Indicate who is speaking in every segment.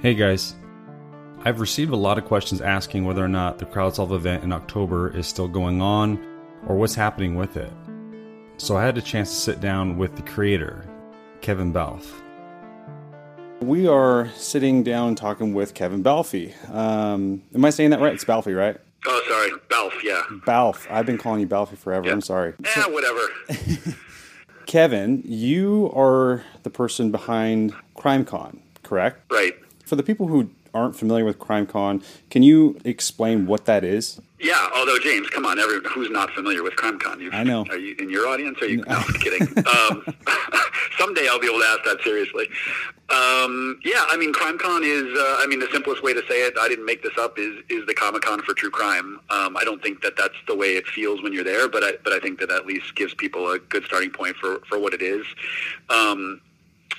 Speaker 1: Hey guys. I've received a lot of questions asking whether or not the CrowdSolve event in October is still going on or what's happening with it. So I had a chance to sit down with the creator, Kevin Balfe. We are sitting down talking with Kevin Balfe. Um, am I saying that right? It's Balfe, right?
Speaker 2: Oh, sorry, Balfe. Yeah,
Speaker 1: Balfe. I've been calling you Balfe forever.
Speaker 2: Yeah.
Speaker 1: I'm sorry.
Speaker 2: yeah, whatever.
Speaker 1: Kevin, you are the person behind CrimeCon, correct?
Speaker 2: right.
Speaker 1: For the people who aren't familiar with CrimeCon, can you explain what that is?
Speaker 2: Yeah. Although James, come on, everyone who's not familiar with CrimeCon? You,
Speaker 1: I know.
Speaker 2: Are you in your audience? Are you? No, I'm kidding. Um, someday I'll be able to ask that seriously. Um, yeah, I mean, CrimeCon is. Uh, I mean, the simplest way to say it, I didn't make this up, is is the Comic Con for true crime. Um, I don't think that that's the way it feels when you're there, but I but I think that at least gives people a good starting point for for what it is. Um,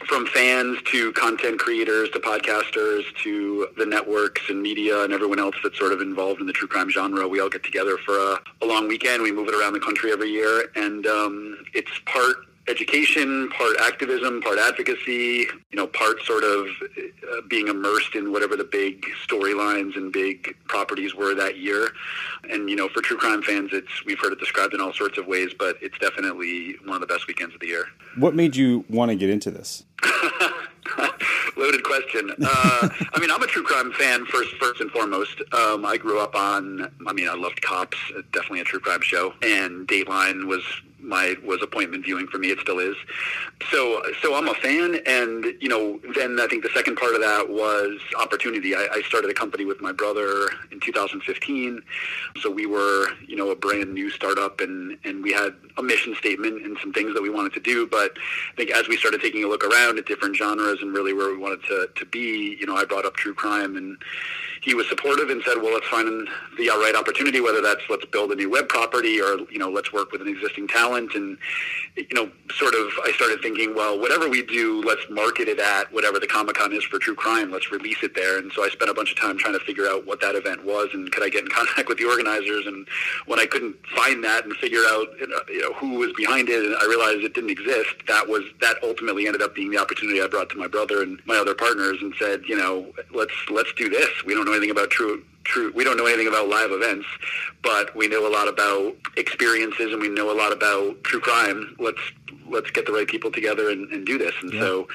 Speaker 2: from fans to content creators to podcasters to the networks and media and everyone else that's sort of involved in the true crime genre, we all get together for a, a long weekend. We move it around the country every year, and um, it's part education, part activism, part advocacy, you know, part sort of uh, being immersed in whatever the big storylines and big properties were that year. And you know, for true crime fans, it's we've heard it described in all sorts of ways, but it's definitely one of the best weekends of the year.
Speaker 1: What made you want to get into this?
Speaker 2: Loaded question. Uh, I mean, I'm a true crime fan first, first and foremost. Um, I grew up on. I mean, I loved Cops. Definitely a true crime show, and Dateline was my was appointment viewing for me. It still is. So, so I'm a fan, and you know, then I think the second part of that was opportunity. I, I started a company with my brother in 2015. So we were, you know, a brand new startup, and and we had a mission statement and some things that we wanted to do. But I think as we started taking a look around at different genres and really where we wanted to to be, you know, I brought up true crime and he was supportive and said, well, let's find the right opportunity, whether that's let's build a new web property or, you know, let's work with an existing talent. And, you know, sort of, I started thinking, well, whatever we do, let's market it at whatever the Comic Con is for true crime. Let's release it there. And so I spent a bunch of time trying to figure out what that event was and could I get in contact with the organizers. And when I couldn't find that and figure out, you know, who was behind it, and I realized it didn't exist, that was, that ultimately ended up being the opportunity I brought to my brother and my other partners and said, you know, let's, let's do this. We don't know anything about true true we don't know anything about live events but we know a lot about experiences and we know a lot about true crime let's let's get the right people together and, and do this and
Speaker 1: Yeah.
Speaker 2: so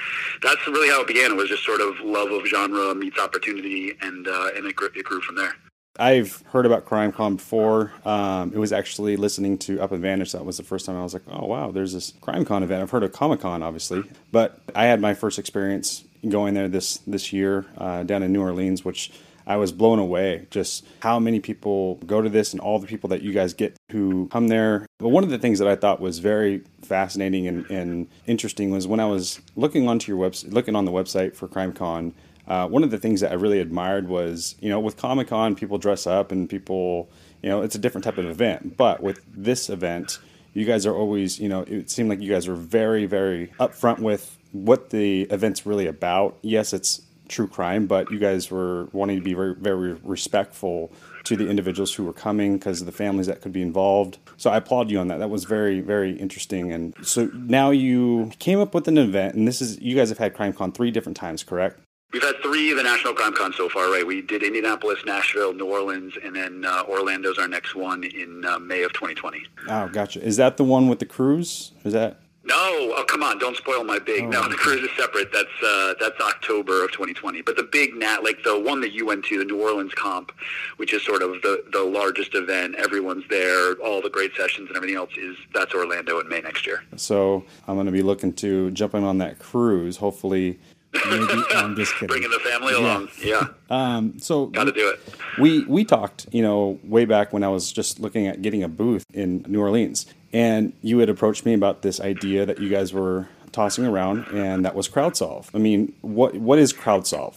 Speaker 2: that's really how it began it was just sort of love of genre meets opportunity and uh, and it grew, it grew from there
Speaker 1: I've heard about CrimeCon before. Um, it was actually listening to Up and Vanished. That was the first time I was like, oh, wow, there's this CrimeCon event. I've heard of Comic Con, obviously. But I had my first experience going there this, this year uh, down in New Orleans, which I was blown away just how many people go to this and all the people that you guys get who come there. But one of the things that I thought was very fascinating and, and interesting was when I was looking onto your website, looking on the website for CrimeCon, uh, one of the things that I really admired was, you know, with Comic Con, people dress up and people, you know, it's a different type of event. But with this event, you guys are always, you know, it seemed like you guys were very, very upfront with what the event's really about. Yes, it's true crime, but you guys were wanting to be very, very respectful to the individuals who were coming because of the families that could be involved. So I applaud you on that. That was very, very interesting. And so now you came up with an event, and this is you guys have had CrimeCon three different times, correct?
Speaker 2: We've had three of the National Crime Con so far, right? We did Indianapolis, Nashville, New Orleans, and then uh, Orlando's our next one in uh, May of 2020.
Speaker 1: Oh, gotcha. Is that the one with the cruise? Is that?
Speaker 2: No, oh come on! Don't spoil my big.
Speaker 1: Oh,
Speaker 2: no, the cruise is separate. That's uh, that's October of 2020. But the big nat, like the one that you went to, the New Orleans comp, which is sort of the the largest event. Everyone's there. All the great sessions and everything else is that's Orlando in May next year.
Speaker 1: So I'm going to be looking to jumping on that cruise. Hopefully, maybe. I'm just kidding.
Speaker 2: Bringing the family along. Yeah,
Speaker 1: Um, so
Speaker 2: got to do it.
Speaker 1: we we talked, you know, way back when I was just looking at getting a booth in New Orleans, and you had approached me about this idea that you guys were tossing around, and that was CrowdSolve. I mean, what what is CrowdSolve?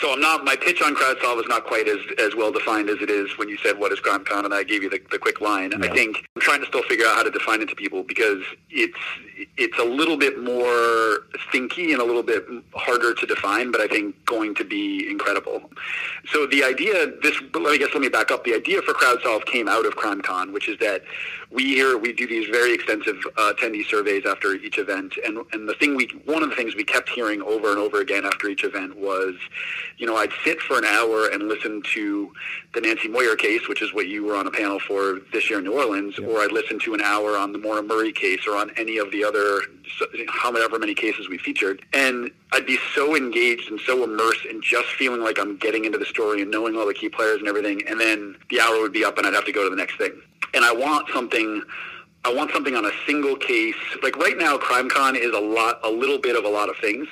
Speaker 2: So I'm not. My pitch on CrowdSolve is not quite as, as well defined as it is when you said what is CrimeCon, and I gave you the, the quick line.
Speaker 1: Yeah.
Speaker 2: I think I'm trying to still figure out how to define it to people because it's it's a little bit more thinky and a little bit harder to define, but I think going to be incredible. So the idea, this, I guess, let me back up. The idea for CrowdSolve came out of CrimeCon, which is that we here we do these very extensive uh, attendee surveys after each event, and and the thing we one of the things we kept hearing over and over again after each event was you know, I'd sit for an hour and listen to the Nancy Moyer case, which is what you were on a panel for this year in New Orleans, yep. or I'd listen to an hour on the Maura Murray case or on any of the other however many cases we featured. And I'd be so engaged and so immersed in just feeling like I'm getting into the story and knowing all the key players and everything. And then the hour would be up and I'd have to go to the next thing. And I want something I want something on a single case. Like right now, CrimeCon is a lot, a little bit of a lot of things.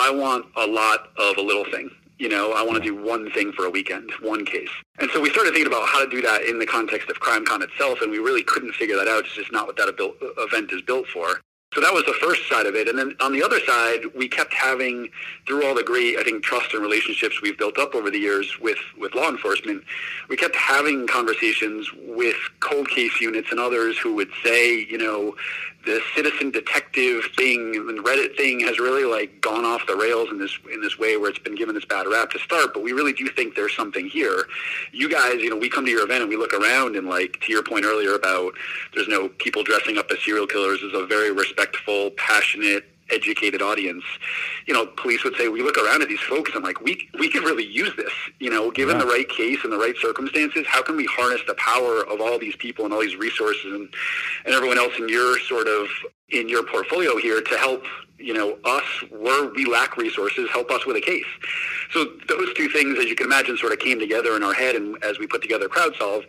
Speaker 2: I want a lot of a little thing. You know, I want to do one thing for a weekend, one case. And so we started thinking about how to do that in the context of CrimeCon itself, and we really couldn't figure that out. It's just not what that uh, event is built for. So that was the first side of it. And then on the other side, we kept having, through all the great, I think, trust and relationships we've built up over the years with, with law enforcement, we kept having conversations with cold case units and others who would say, you know, the citizen detective thing and Reddit thing has really like gone off the rails in this in this way where it's been given this bad rap to start. But we really do think there's something here. You guys, you know, we come to your event and we look around and like to your point earlier about there's no people dressing up as serial killers is a very respectful, passionate, educated audience, you know, police would say, we look around at these folks and I'm like, we, we could really use this, you know, given yeah. the right case and the right circumstances, how can we harness the power of all these people and all these resources and, and everyone else in your sort of, in your portfolio here to help you know, us, where we lack resources, help us with a case. So those two things, as you can imagine, sort of came together in our head and as we put together CrowdSolve.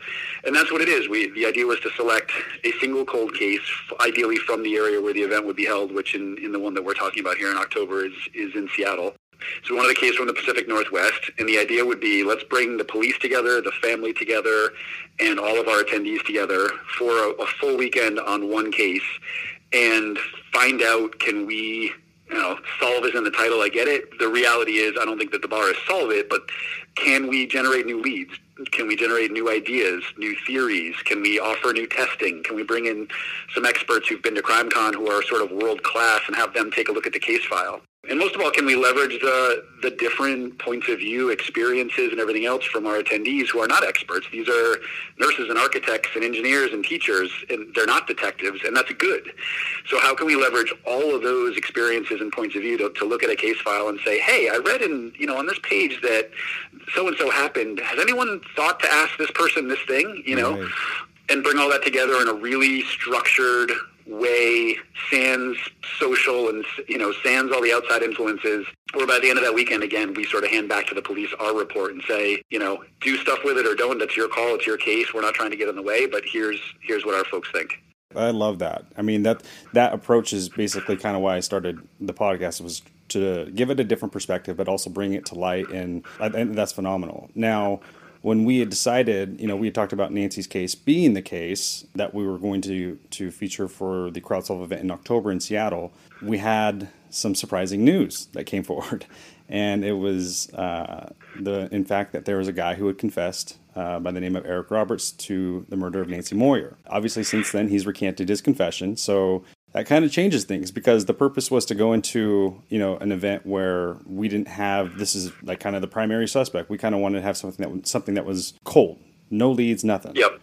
Speaker 2: And that's what it is. We, the idea was to select a single cold case, ideally from the area where the event would be held, which in, in the one that we're talking about here in October is, is in Seattle. So we wanted a case from the Pacific Northwest, and the idea would be let's bring the police together, the family together, and all of our attendees together for a, a full weekend on one case and find out can we you know, solve is in the title. I get it. The reality is, I don't think that the bar is solve it, but can we generate new leads? Can we generate new ideas, new theories? Can we offer new testing? Can we bring in some experts who've been to CrimeCon who are sort of world class and have them take a look at the case file? And most of all, can we leverage the, the different points of view, experiences, and everything else from our attendees who are not experts? These are nurses and architects and engineers and teachers, and they're not detectives, and that's good. So how can we leverage all of those experiences and points of view to, to look at a case file and say, hey, I read in, you know, on this page that so-and-so happened. Has anyone thought to ask this person this thing, you know? Right. And bring all that together in a really structured way sans social and you know sans all the outside influences or by the end of that weekend again we sort of hand back to the police our report and say you know do stuff with it or don't. That's your call. It's your case. We're not trying to get in the way but here's here's what our folks think.
Speaker 1: I love that. I mean that that approach is basically kind of why i started the podcast was to give it a different perspective but also bring it to light and, and that's phenomenal. Now when we had decided, you know, we had talked about Nancy's case being the case that we were going to to feature for the CrowdSolve event in October in Seattle, we had some surprising news that came forward, and it was uh, the in fact that there was a guy who had confessed uh, by the name of Eric Roberts to the murder of Nancy Moyer. Obviously, since then he's recanted his confession, so that kind of changes things because the purpose was to go into you know an event where we didn't have this is like kind of the primary suspect. We kind of wanted to have something that something that was cold, no leads, nothing.
Speaker 2: Yep.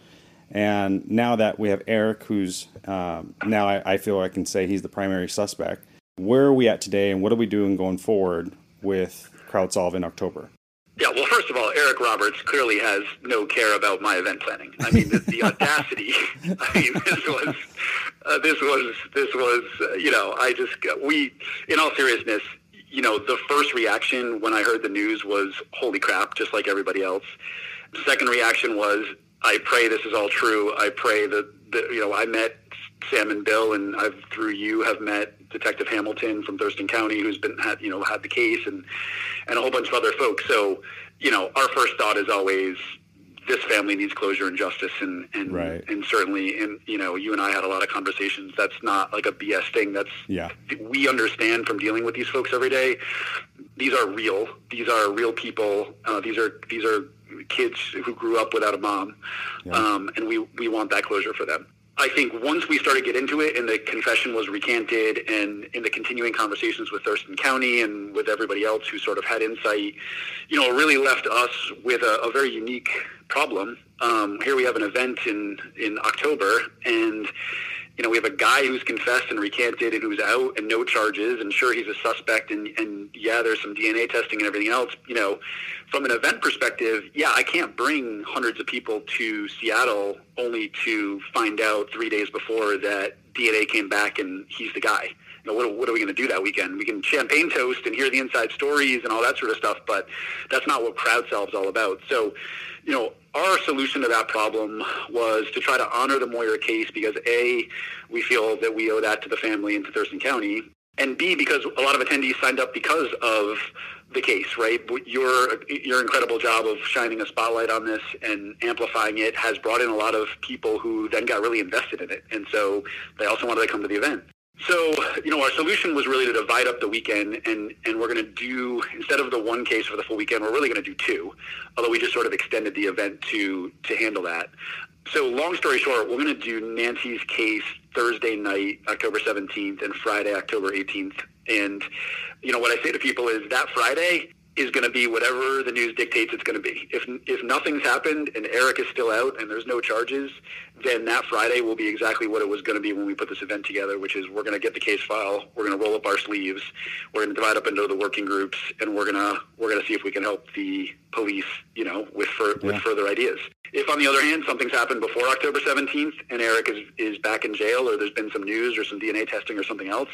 Speaker 1: And now that we have Eric, who's um, now I, I feel I can say he's the primary suspect. Where are we at today, and what are we doing going forward with CrowdSolve in October?
Speaker 2: Yeah, well, first of all, Eric Roberts clearly has no care about my event planning. I mean, the, the audacity. I mean, this was, uh, this was, this was, uh, you know, I just, we, in all seriousness, you know, the first reaction when I heard the news was, holy crap, just like everybody else. Second reaction was, I pray this is all true. I pray that, that you know, I met Sam and Bill, and I've through you have met Detective Hamilton from Thurston County, who's been had you know had the case, and and a whole bunch of other folks. So you know, our first thought is always this family needs closure and justice, and and
Speaker 1: right.
Speaker 2: and certainly, and you know, you and I had a lot of conversations. That's not like a BS thing. That's
Speaker 1: yeah.
Speaker 2: We understand from dealing with these folks every day. These are real. These are real people. Uh, these are these are kids who grew up without a mom, yeah. um, and we we want that closure for them. I think once we started to get into it and the confession was recanted and in the continuing conversations with Thurston County and with everybody else who sort of had insight, you know, really left us with a, a very unique problem. Um, here we have an event in, in October and you know, we have a guy who's confessed and recanted and who's out and no charges, and sure, he's a suspect, and, and yeah, there's some DNA testing and everything else. You know, from an event perspective, yeah, I can't bring hundreds of people to Seattle only to find out three days before that DNA came back and he's the guy. You know, what, what are we going to do that weekend? We can champagne toast and hear the inside stories and all that sort of stuff, but that's not what CrowdSolve's all about. So, you know, our solution to that problem was to try to honor the Moyer case because A, we feel that we owe that to the family and to Thurston County, and B, because a lot of attendees signed up because of the case, right? Your your incredible job of shining a spotlight on this and amplifying it has brought in a lot of people who then got really invested in it, and so they also wanted to come to the event. So, you know, our solution was really to divide up the weekend, and, and we're going to do, instead of the one case for the full weekend, we're really going to do two, although we just sort of extended the event to, to handle that. So, long story short, we're going to do Nancy's case Thursday night, October 17th, and Friday, October 18th. And, you know, what I say to people is that Friday, is going to be whatever the news dictates it's going to be. If if nothing's happened and Eric is still out and there's no charges, then that Friday will be exactly what it was going to be when we put this event together, which is we're going to get the case file, we're going to roll up our sleeves, we're going to divide up into the working groups, and we're going to we're going to see if we can help the police, you know, with for, yeah. with further ideas. If, on the other hand, something's happened before October 17th and Eric is, is back in jail or there's been some news or some DNA testing or something else,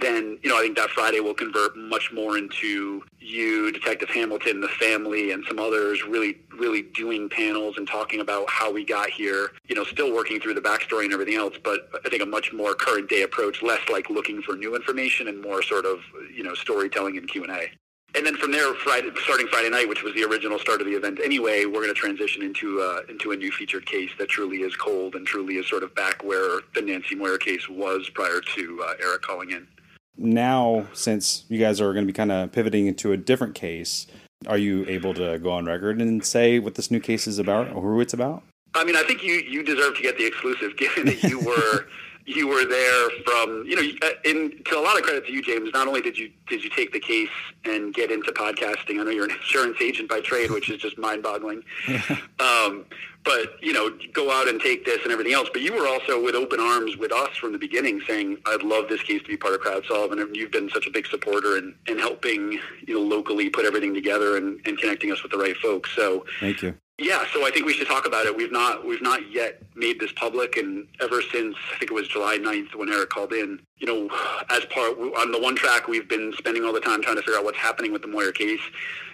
Speaker 2: then, you know, I think that Friday will convert much more into you, Detective Hamilton, the family, and some others really, really doing panels and talking about how we got here, you know, still working through the backstory and everything else, but I think a much more current day approach, less like looking for new information and more sort of, you know, storytelling and Q&A and then from there, Friday, starting Friday night, which was the original start of the event anyway, we're going to transition into uh, into a new featured case that truly is cold and truly is sort of back where the Nancy Moyer case was prior to uh, Eric calling in.
Speaker 1: Now, since you guys are going to be kind of pivoting into a different case, are you able to go on record and say what this new case is about or who it's about?
Speaker 2: I mean, I think you you deserve to get the exclusive, given that you were you were there from you know in to a lot of credit to you james not only did you did you take the case and get into podcasting i know you're an insurance agent by trade which is just mind-boggling um, but you know go out and take this and everything else but you were also with open arms with us from the beginning saying i'd love this case to be part of crowdsolve and you've been such a big supporter in, in helping you know locally put everything together and, and connecting us with the right folks so
Speaker 1: thank you
Speaker 2: yeah, so I think we should talk about it. We've not we've not yet made this public, and ever since I think it was July 9th when Eric called in, you know, as part on the one track, we've been spending all the time trying to figure out what's happening with the Moyer case,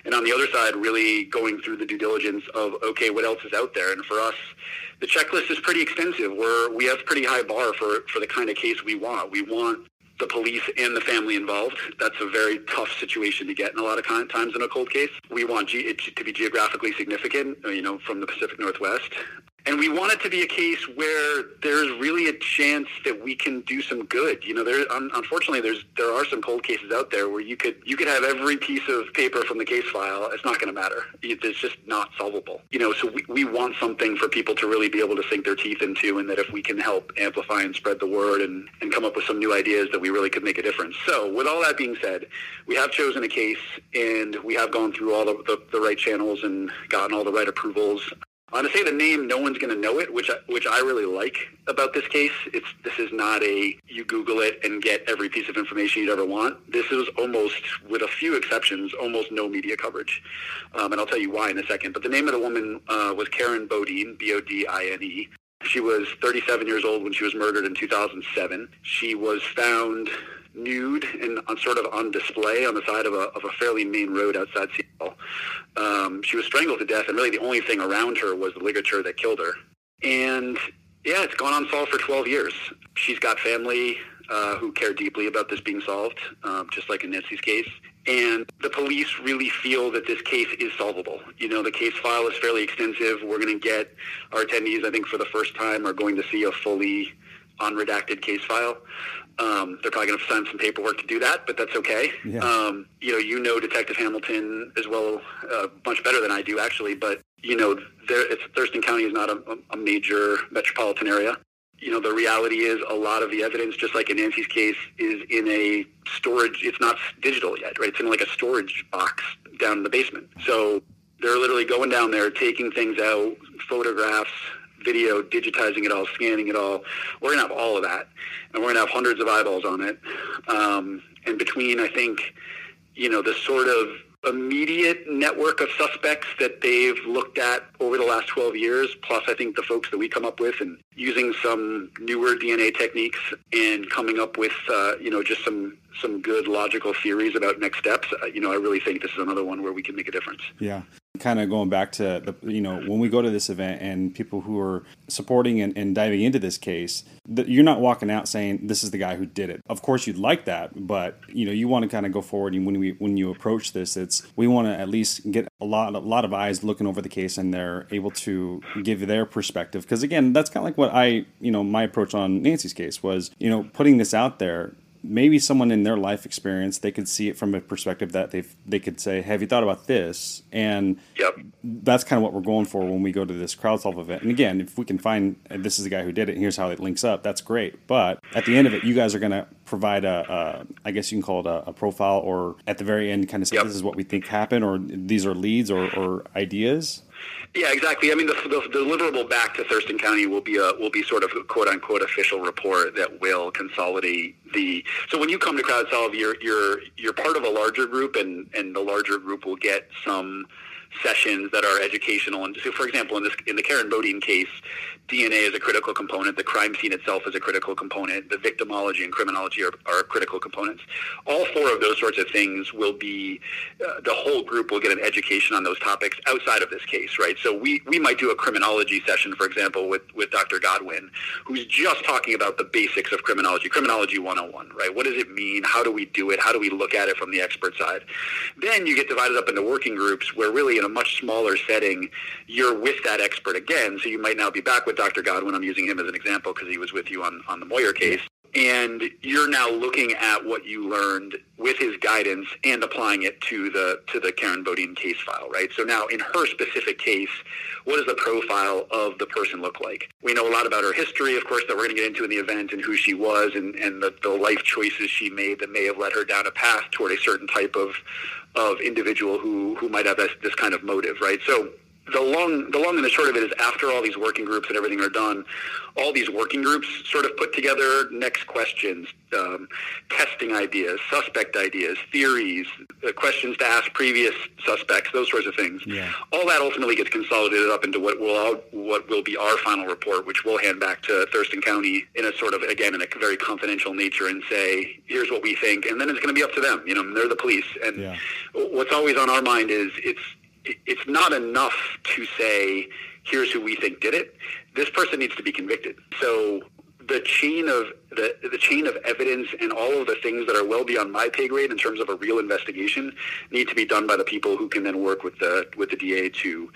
Speaker 2: and on the other side, really going through the due diligence of okay, what else is out there, and for us, the checklist is pretty extensive. We're we have pretty high bar for for the kind of case we want. We want the police and the family involved. That's a very tough situation to get in a lot of times in a cold case. We want it to be geographically significant, uh, you know, from the Pacific Northwest. And we want it to be a case where there's really a chance that we can do some good. You know, there unfortunately there's there are some cold cases out there where you could you could have every piece of paper from the case file. It's not going to matter. It's just not solvable. You know, so we, we want something for people to really be able to sink their teeth into, and that if we can help amplify and spread the word and and come up with some new ideas, that we really could make a difference. So, with all that being said, we have chosen a case, and we have gone through all the, the, the right channels and gotten all the right approvals. Uh, to say the name, no one's going to know it, which I, which I really like about this case. It's this is not a you Google it and get every piece of information you'd ever want. This is almost, with a few exceptions, almost no media coverage, um, and I'll tell you why in a second. But the name of the woman uh, was Karen Bodine, B-O-D-I-N-E. She was 37 years old when she was murdered in 2007. She was found nude and sort of on display on the side of a, of a fairly main road outside Seattle. Um, she was strangled to death, and really the only thing around her was the ligature that killed her. And yeah, it's gone unsolved for 12 years. She's got family uh, who care deeply about this being solved, um, just like in Nancy's case. And the police really feel that this case is solvable. You know, the case file is fairly extensive. We're going to get our attendees, I think, for the first time, are going to see a fully unredacted case file. Um, they're probably going to sign some paperwork to do that, but that's okay. Yeah. Um, you know, you know Detective Hamilton as well, uh, much better than I do actually. But you know, there, Thurston County is not a, a major metropolitan area. You know, the reality is a lot of the evidence, just like in Nancy's case, is in a storage. It's not digital yet, right? It's in like a storage box down in the basement. So they're literally going down there, taking things out, photographs, video, digitizing it all, scanning it all. We're going to have all of that, and we're going to have hundreds of eyeballs on it. Um, and between, I think, you know, the sort of immediate network of suspects that they've looked at over the last 12 years, plus I think the folks that we come up with and using some newer DNA techniques and coming up with, uh, you know, just some, some good logical theories about next steps. Uh, you know, I really think this is another one where we can make a difference.
Speaker 1: Yeah kind of going back to the you know when we go to this event and people who are supporting and, and diving into this case that you're not walking out saying this is the guy who did it. Of course you'd like that but you know you want to kind of go forward and when we when you approach this it's we want to at least get a lot a lot of eyes looking over the case and they're able to give their perspective. Because again that's kind of like what i you know my approach on nancy's case was you know putting this out there maybe someone in their life experience they could see it from a perspective that they they could say have you thought about this and
Speaker 2: yep.
Speaker 1: that's kind of what we're going for when we go to this crowdsolve event and again if we can find this is the guy who did it and here's how it links up that's great but at the end of it you guys are going to provide a, a I guess you can call it a, a, profile or at the very end kind of say yep. this is what we think happened or these are leads or, or ideas
Speaker 2: yeah, exactly. I mean, the, the, deliverable back to Thurston County will be a will be sort of a quote unquote official report that will consolidate the. So when you come to CrowdSolve, you're you're you're part of a larger group, and and the larger group will get some sessions that are educational. And so, for example, in this in the Karen Bodine case, DNA is a critical component. The crime scene itself is a critical component. The victimology and criminology are, are critical components. All four of those sorts of things will be, uh, the whole group will get an education on those topics outside of this case, right? So we, we might do a criminology session, for example, with, with Dr. Godwin, who's just talking about the basics of criminology, criminology 101, right? What does it mean? How do we do it? How do we look at it from the expert side? Then you get divided up into working groups where really in a much smaller setting, you're with that expert again. So you might now be back with Dr. Godwin. I'm using him as an example because he was with you on, on the Moyer case. And you're now looking at what you learned with his guidance and applying it to the to the Karen Bodine case file, right? So now in her specific case, what does the profile of the person look like? We know a lot about her history, of course, that we're going to get into in the event and who she was and, and the, the life choices she made that may have led her down a path toward a certain type of of individual who, who might have this, this kind of motive, right? So the long the long and the short of it is after all these working groups and everything are done all these working groups sort of put together next questions um, testing ideas suspect ideas theories uh, questions to ask previous suspects those sorts of things yeah. all that ultimately gets consolidated up into what will what will be our final report which we'll hand back to Thurston County in a sort of again in a very confidential nature and say here's what we think and then it's going to be up to them you know they're the police and yeah. what's always on our mind is it's it's not enough to say, here's who we think did it. This person needs to be convicted. So the chain of the, the chain of evidence and all of the things that are well beyond my pay grade in terms of a real investigation need to be done by the people who can then work with the with the DA to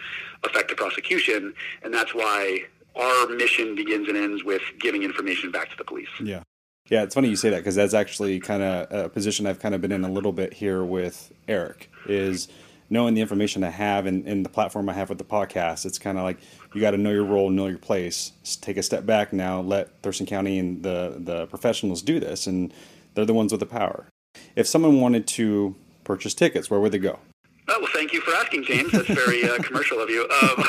Speaker 2: affect the prosecution. And that's why our mission begins and ends with giving information back to the police.
Speaker 1: Yeah. Yeah, it's funny you say that because that's actually kind of a position I've kind of been in a little bit here with Eric. Is knowing the information I have and, and the platform I have with the podcast, it's kind of like you got to know your role, know your place. Just take a step back now. Let Thurston County and the the professionals do this, and they're the ones with the power. If someone wanted to purchase tickets, where would they go?
Speaker 2: Oh, well, thank you for asking, James. That's very uh, commercial of you. Um,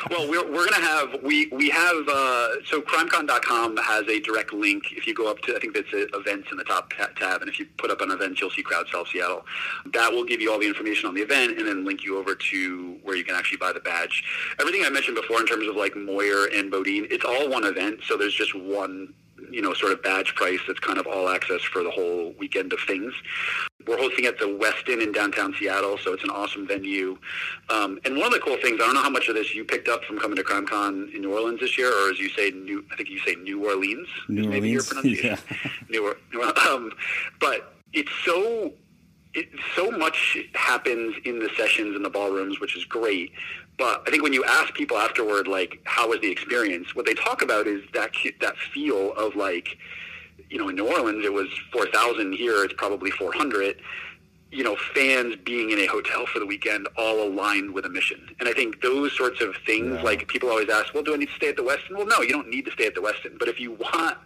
Speaker 2: well, we're, we're going to have, we, we have, uh, so crimecon.com has a direct link. If you go up to, I think that's events in the top tab, and if you put up an event, you'll see CrowdSolve Seattle. That will give you all the information on the event and then link you over to where you can actually buy the badge. Everything I mentioned before in terms of like Moyer and Bodine, it's all one event, so there's just one you know, sort of badge price that's kind of all access for the whole weekend of things. We're hosting at the Westin in downtown Seattle, so it's an awesome venue. Um, and one of the cool things, I don't know how much of this you picked up from coming to CrimeCon in New Orleans this year, or as you say, New, I think you say New Orleans.
Speaker 1: New maybe Orleans, your pronunciation.
Speaker 2: Yeah. New, um, but it's so it, so much happens in the sessions in the ballrooms, which is great. But I think when you ask people afterward, like, how was the experience? What they talk about is that that feel of like, you know, in New Orleans it was four thousand. Here it's probably four hundred. You know, fans being in a hotel for the weekend all aligned with a mission. And I think those sorts of things, yeah. like people always ask, well, do I need to stay at the Westin? Well, no, you don't need to stay at the Westin. But if you want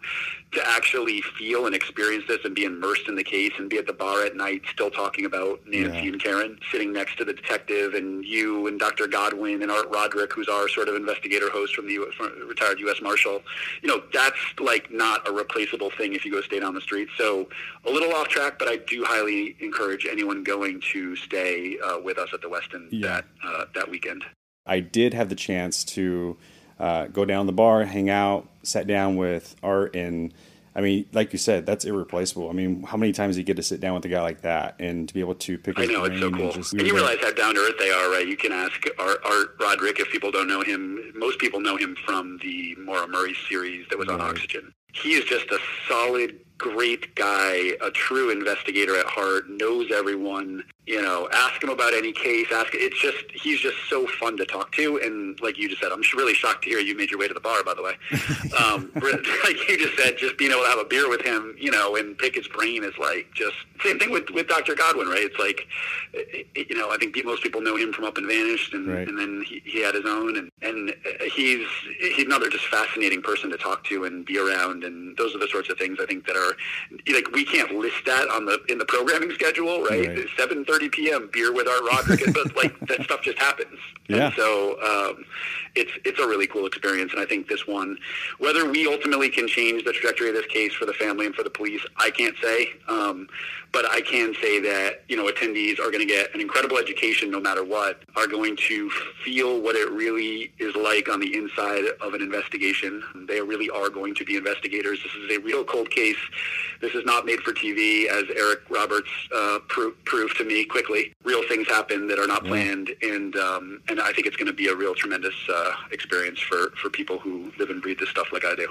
Speaker 2: to actually feel and experience this and be immersed in the case and be at the bar at night still talking about Nancy yeah. and Karen sitting next to the detective and you and Dr. Godwin and Art Roderick, who's our sort of investigator host from the U- from retired U.S. Marshal, you know, that's like not a replaceable thing if you go stay down the street. So a little off track, but I do highly encourage anyone going to stay uh, with us at the Westin yeah. that uh, that weekend.
Speaker 1: I did have the chance to uh, go down the bar, hang out, sat down with Art, and I mean, like you said, that's irreplaceable. I mean, how many times do you get to sit down with a guy like that and to be able to pick his
Speaker 2: I know,
Speaker 1: brain
Speaker 2: it's so cool.
Speaker 1: and just
Speaker 2: and you realize how down to earth they are, right? You can ask Art, Art Roderick if people don't know him. Most people know him from the Maura Murray series that was right. on Oxygen. He is just a solid great guy, a true investigator at heart, knows everyone. You know, ask him about any case. Ask. It's just he's just so fun to talk to, and like you just said, I'm really shocked to hear you made your way to the bar. By the way, um, like you just said, just being able to have a beer with him, you know, and pick his brain is like just same thing with with Dr. Godwin, right? It's like, you know, I think most people know him from Up and Vanished, and, right. and then he, he had his own, and and he's he's another just fascinating person to talk to and be around, and those are the sorts of things I think that are like we can't list that on the in the programming schedule, right? right. Seven thirty p.m. beer with Art Roderick, but like that stuff just happens.
Speaker 1: Yeah.
Speaker 2: And so um, it's it's a really cool experience, and I think this one, whether we ultimately can change the trajectory of this case for the family and for the police, I can't say. Um, but I can say that you know attendees are going to get an incredible education no matter what. Are going to feel what it really is like on the inside of an investigation. They really are going to be investigators. This is a real cold case. This is not made for TV, as Eric Roberts uh, pro- proved to me quickly. Real things happen that are not planned, and um, and I think it's going to be a real tremendous uh, experience for for people who live and breathe this stuff like I do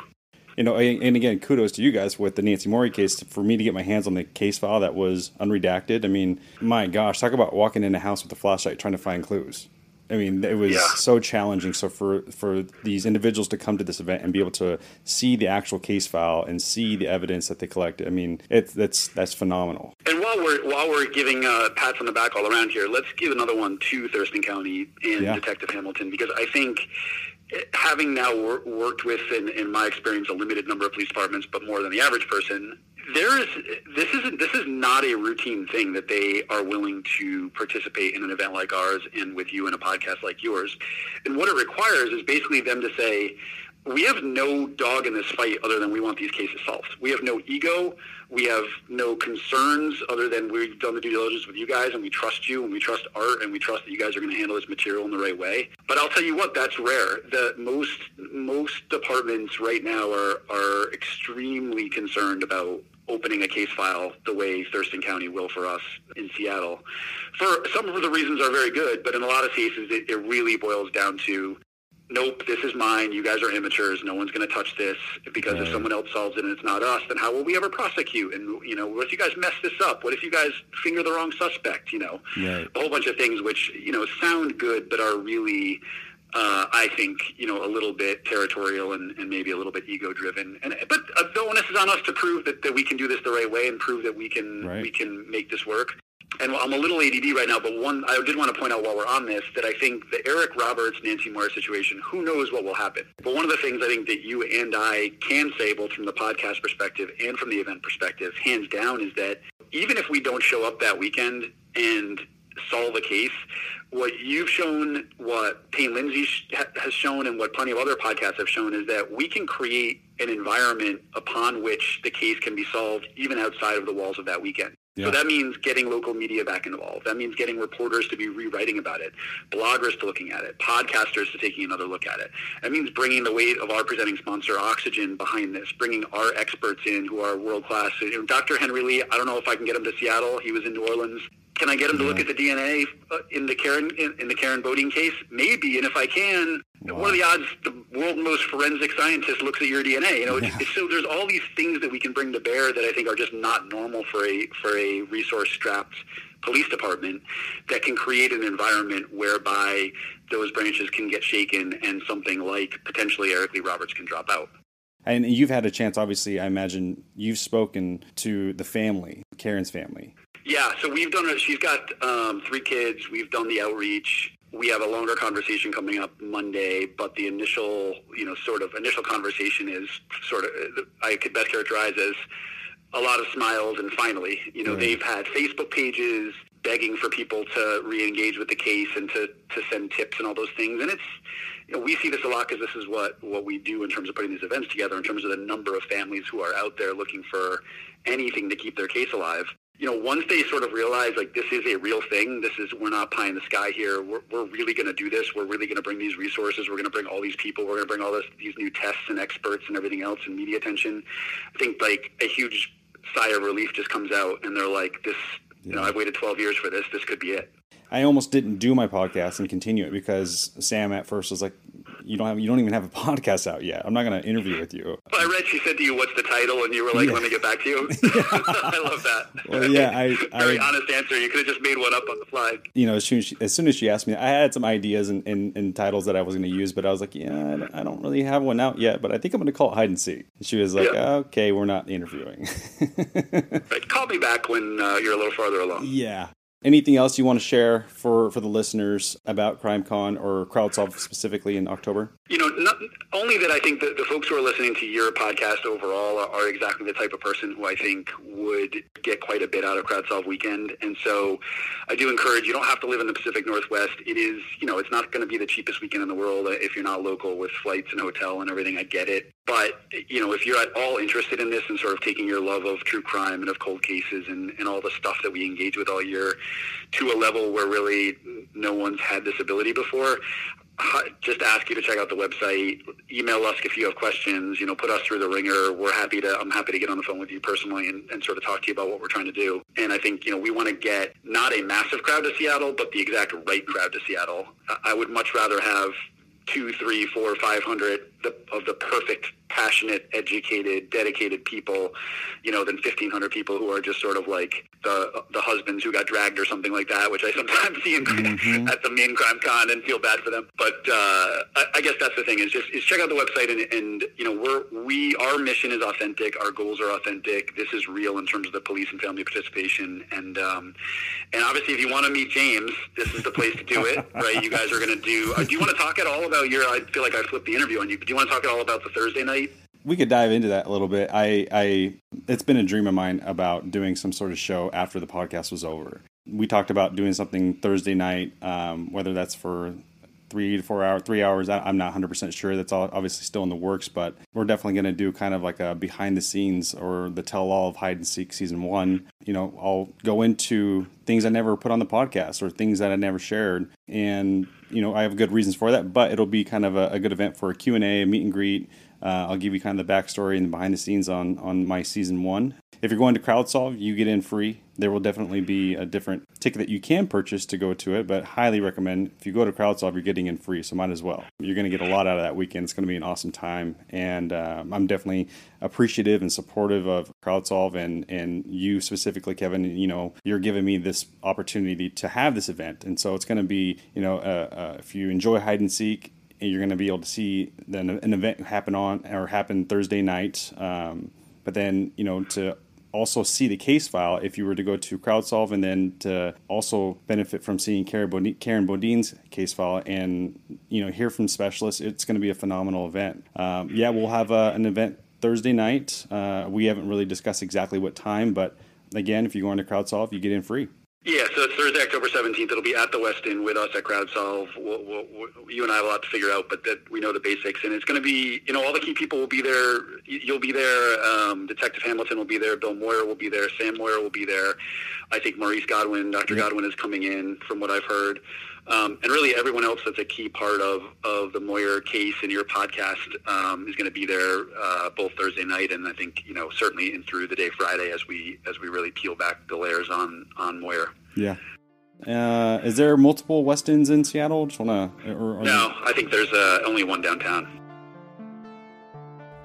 Speaker 1: you know, and again, kudos to you guys with the Nancy Moyer case. For me to get my hands on the case file that was unredacted, I mean, my gosh, talk about walking in a house with a flashlight trying to find clues. I mean, it was yeah. so challenging. So for for these individuals to come to this event and be able to see the actual case file and see the evidence that they collected, I mean, it's that's that's phenomenal.
Speaker 2: And while we're while we're giving uh, pats on the back all around here, let's give another one to Thurston County and yeah. Detective Hamilton because I think having now wor- worked with, in, in my experience, a limited number of police departments, but more than the average person, there is this isn't this is not a routine thing that they are willing to participate in an event like ours and with you in a podcast like yours. And what it requires is basically them to say, we have no dog in this fight other than we want these cases solved. We have no ego. We have no concerns other than we've done the due diligence with you guys and we trust you and we trust art and we trust that you guys are going to handle this material in the right way. But I'll tell you what, that's rare. The most most departments right now are are extremely concerned about opening a case file the way Thurston County will for us in Seattle. For some of the reasons are very good, but in a lot of cases it, it really boils down to nope, this is mine. You guys are amateurs. No one's going to touch this because right. if someone else solves it and it's not us, then how will we ever prosecute? And you know, what if you guys mess this up? What if you guys finger the wrong suspect? You know, right. a whole bunch of things which you know sound good but are really. Uh, I think you know a little bit territorial and, and maybe a little bit ego driven, and but uh, the onus is on us to prove that, that we can do this the right way and prove that we can right. we can make this work and I'm a little ADD right now, but one I did want to point out while we're on this that I think the Eric Roberts Nancy Moyer situation, who knows what will happen. But one of the things I think that you and I can say, both from the podcast perspective and from the event perspective, hands down, is that even if we don't show up that weekend and solve the case, what you've shown, what Payne Lindsay has shown, and what plenty of other podcasts have shown is that we can create an environment upon which the case can be solved even outside of the walls of that weekend. Yeah. So that means getting local media back involved. That means getting reporters to be rewriting about it, bloggers to looking at it, podcasters to taking another look at it. That means bringing the weight of our presenting sponsor, Oxygen, behind this, bringing our experts in who are world class. Dr. Henry Lee, I don't know if I can get him to Seattle. He was in New Orleans. Can I get him to look at the DNA uh, in the Karen in, in, the Karen Bodine case? Maybe, and if I can, wow. what are the odds the world's most forensic scientist looks at your DNA? You know, yeah. so there's all these things that we can bring to bear that I think are just not normal for a for a resource strapped police department that can create an environment whereby those branches can get shaken and something like potentially Eric Lee Roberts can drop out.
Speaker 1: And you've had a chance, obviously, I imagine you've spoken to the family, Karen's family.
Speaker 2: Yeah, so we've done it. She's got um, three kids. We've done the outreach. We have a longer conversation coming up Monday, but the initial, you know, sort of initial conversation is sort of, I could best characterize as a lot of smiles and finally, you know, right. they've had Facebook pages begging for people to re-engage with the case and to, to send tips and all those things. And it's, you know, we see this a lot because this is what, what we do in terms of putting these events together in terms of the number of families who are out there looking for anything to keep their case alive you know, once they sort of realize like this is a real thing, this is we're not pie in the sky here. We're, we're really going to do this. We're really going to bring these resources. We're going to bring all these people. We're going to bring all this, these new tests and experts and everything else and media attention. I think like a huge sigh of relief just comes out, and they're like, "This, yeah. you know, I've waited 12 years for this. This could be it."
Speaker 1: I almost didn't do my podcast and continue it because Sam at first was like, "You don't have, you don't even have a podcast out yet. I'm not going to interview with you."
Speaker 2: I read she said to you, "What's the title?" and you were like, yeah. "Let me get back to you." I love that.
Speaker 1: Well, yeah, I
Speaker 2: very
Speaker 1: I,
Speaker 2: honest answer. You could have just made one up on the fly.
Speaker 1: You know, as soon as she, as, soon as she asked me, I had some ideas and, and, and titles that I was going to use, but I was like, "Yeah, I don't really have one out yet, but I think I'm going to call it hide and seek." And she was like, yeah. "Okay, we're not interviewing."
Speaker 2: right. Call me back when uh, you're a little farther along.
Speaker 1: Yeah, Anything else you want to share for, for the listeners about CrimeCon or CrowdSolve specifically in October?
Speaker 2: You know, not, only that I think that the folks who are listening to your podcast overall are, are, exactly the type of person who I think would get quite a bit out of CrowdSolve weekend. And so I do encourage, you don't have to live in the Pacific Northwest. It is, you know, it's not going to be the cheapest weekend in the world uh, if you're not local with flights and hotel and everything. I get it. But, you know, if you're at all interested in this and sort of taking your love of true crime and of cold cases and, and all the stuff that we engage with all year to a level where really no one's had this ability before, just ask you to check out the website. Email us if you have questions. You know, put us through the ringer. We're happy to. I'm happy to get on the phone with you personally and, and sort of talk to you about what we're trying to do. And I think you know we want to get not a massive crowd to Seattle, but the exact right crowd to Seattle. I would much rather have two, three, four, five hundred of the perfect passionate, educated, dedicated people, you know, than 1,500 people who are just sort of like the the husbands who got dragged or something like that, which I sometimes see in, mm-hmm. at the main CrimeCon and feel bad for them. But uh, I, I, guess that's the thing is just is check out the website and, and you know we're we our mission is authentic, our goals are authentic. This is real in terms of the police and family participation, and um, and obviously if you want to meet James, this is the place to do it, right? You guys are going to do. Uh, do you want to talk at all about your? I feel like I flipped the interview on you, do you want to talk at all about the Thursday night?
Speaker 1: we could dive into that a little bit. I, I, it's been a dream of mine about doing some sort of show after the podcast was over. We talked about doing something Thursday night, um, whether that's for three to four hours, three hours. I'm not 100% sure. That's all obviously still in the works, but we're definitely going to do kind of like a behind the scenes or the tell all of hide and seek season one. You know, I'll go into things I never put on the podcast or things that I never shared. And, you know, I have good reasons for that, but it'll be kind of a, a good event for a Q&A, a meet and greet, uh, I'll give you kind of the backstory and the behind the scenes on on my season one. If you're going to CrowdSolve, you get in free. There will definitely be a different ticket that you can purchase to go to it, but highly recommend if you go to CrowdSolve, you're getting in free, so might as well. You're going to get a lot out of that weekend. It's going to be an awesome time, and uh, I'm definitely appreciative and supportive of CrowdSolve and and you specifically, Kevin. You know, you're giving me this opportunity to have this event, and so it's going to be, you know, uh, uh if you enjoy hide and seek you're going to be able to see then an event happen on or happen Thursday night. Um, but then you know to also see the case file if you were to go to CrowdSolve and then to also benefit from seeing Karen, Bodine's case file and you know hear from specialists. It's going to be a phenomenal event. Um, yeah, we'll have a, an event Thursday night. Uh, we haven't really discussed exactly what time, but again, if you go into CrowdSolve, you get in free.
Speaker 2: Yeah, so it's Thursday, October 17th. It'll be at the Westin with us at CrowdSolve. We'll, we'll, we'll, you and I have a lot to figure out, but that we know the basics. And it's going to be, you know, all the key people will be there. You'll be there. Um, Detective Hamilton will be there. Bill Moyer will be there. Sam Moyer will be there. I think Maurice Godwin, Dr. Godwin is coming in from what I've heard. Um, and really everyone else that's a key part of, of the Moyer case and your podcast um, is going to be there uh, both Thursday night and I think you know certainly in through the day Friday as we as we really peel back the layers on on Moyer.
Speaker 1: Yeah. Uh, is there multiple Westins in Seattle? Just wanna. Or,
Speaker 2: or no, I think there's uh, only one downtown.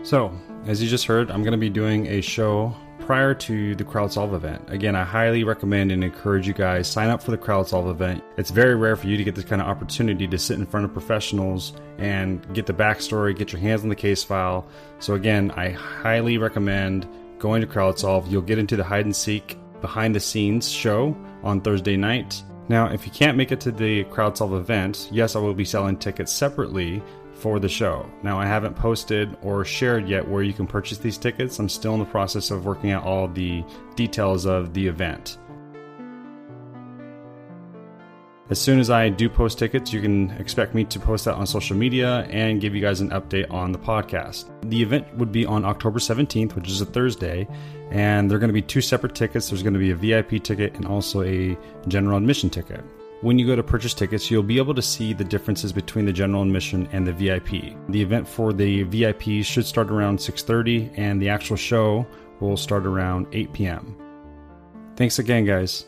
Speaker 1: So, as you just heard, I'm going to be doing a show prior to the CrowdSolve event. Again, I highly recommend and encourage you guys sign up for the CrowdSolve event. It's very rare for you to get this kind of opportunity to sit in front of professionals and get the backstory, get your hands on the case file. So again, I highly recommend going to CrowdSolve. You'll get into the hide and seek behind the scenes show on Thursday night. Now, if you can't make it to the CrowdSolve event, yes, I will be selling tickets separately for the show. Now, I haven't posted or shared yet where you can purchase these tickets. I'm still in the process of working out all the details of the event. As soon as I do post tickets, you can expect me to post that on social media and give you guys an update on the podcast. The event would be on October 17th, which is a Thursday, and there are going to be two separate tickets. There's going to be a VIP ticket and also a general admission ticket. When you go to purchase tickets, you'll be able to see the differences between the general admission and the VIP. The event for the VIP should start around 6:30 and the actual show will start around 8 p.m. Thanks again, guys.